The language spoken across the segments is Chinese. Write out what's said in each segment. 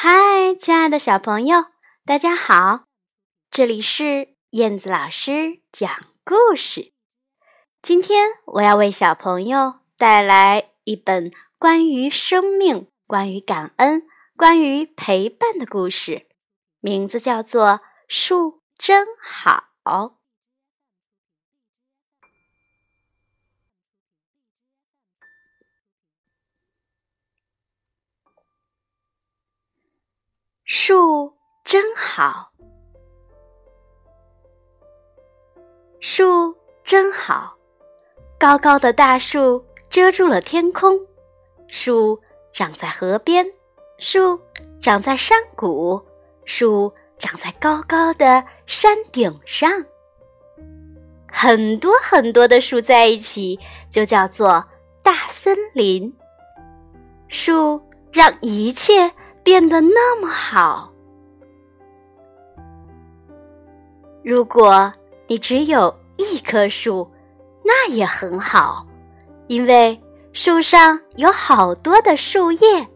嗨，亲爱的小朋友，大家好！这里是燕子老师讲故事。今天我要为小朋友带来一本关于生命、关于感恩、关于陪伴的故事，名字叫做《树真好》。好，树真好，高高的大树遮住了天空。树长在河边，树长在山谷，树长在高高的山顶上。很多很多的树在一起，就叫做大森林。树让一切。变得那么好。如果你只有一棵树，那也很好，因为树上有好多的树叶，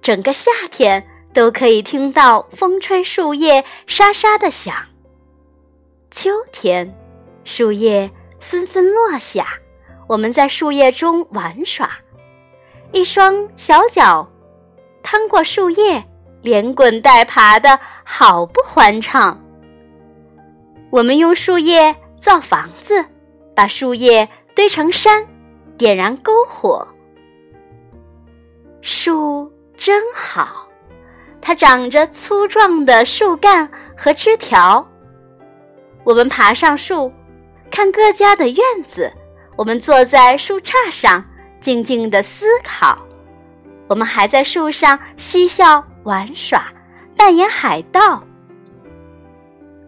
整个夏天都可以听到风吹树叶沙沙的响。秋天，树叶纷纷落下，我们在树叶中玩耍，一双小脚。趟过树叶，连滚带爬的好不欢畅。我们用树叶造房子，把树叶堆成山，点燃篝火。树真好，它长着粗壮的树干和枝条。我们爬上树，看各家的院子。我们坐在树杈上，静静的思考。我们还在树上嬉笑玩耍，扮演海盗。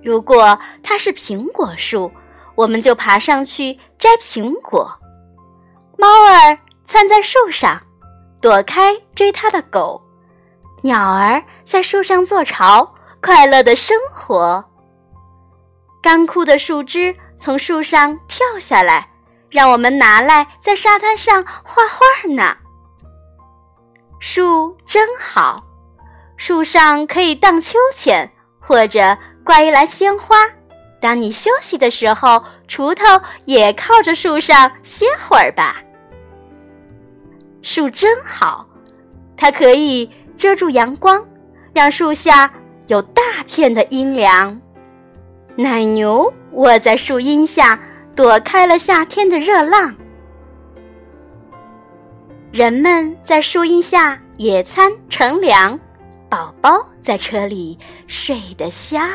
如果它是苹果树，我们就爬上去摘苹果。猫儿窜在树上，躲开追它的狗。鸟儿在树上做巢，快乐的生活。干枯的树枝从树上跳下来，让我们拿来在沙滩上画画呢。树真好，树上可以荡秋千，或者挂一篮鲜花。当你休息的时候，锄头也靠着树上歇会儿吧。树真好，它可以遮住阳光，让树下有大片的阴凉。奶牛卧在树荫下，躲开了夏天的热浪。人们在树荫下野餐乘凉，宝宝在车里睡得香。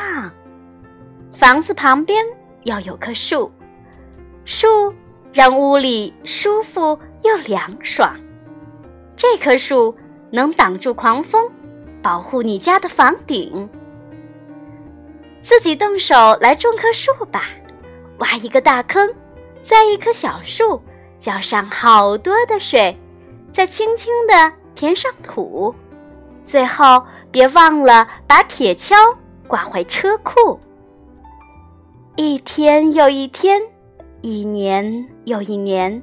房子旁边要有棵树，树让屋里舒服又凉爽。这棵树能挡住狂风，保护你家的房顶。自己动手来种棵树吧，挖一个大坑，栽一棵小树，浇上好多的水。再轻轻地填上土，最后别忘了把铁锹挂回车库。一天又一天，一年又一年，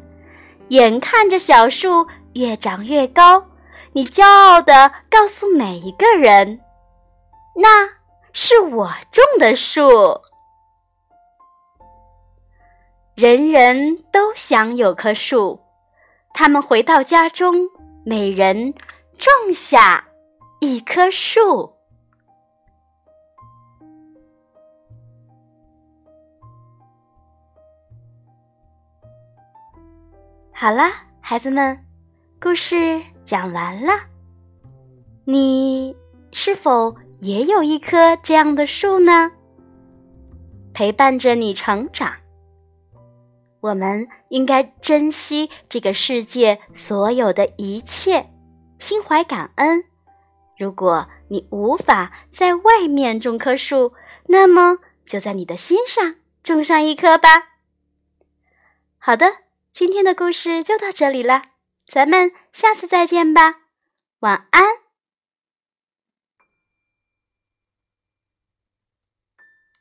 眼看着小树越长越高，你骄傲地告诉每一个人：“那是我种的树。”人人都想有棵树。他们回到家中，每人种下一棵树。好了，孩子们，故事讲完了。你是否也有一棵这样的树呢？陪伴着你成长。我们应该珍惜这个世界所有的一切，心怀感恩。如果你无法在外面种棵树，那么就在你的心上种上一棵吧。好的，今天的故事就到这里了，咱们下次再见吧，晚安。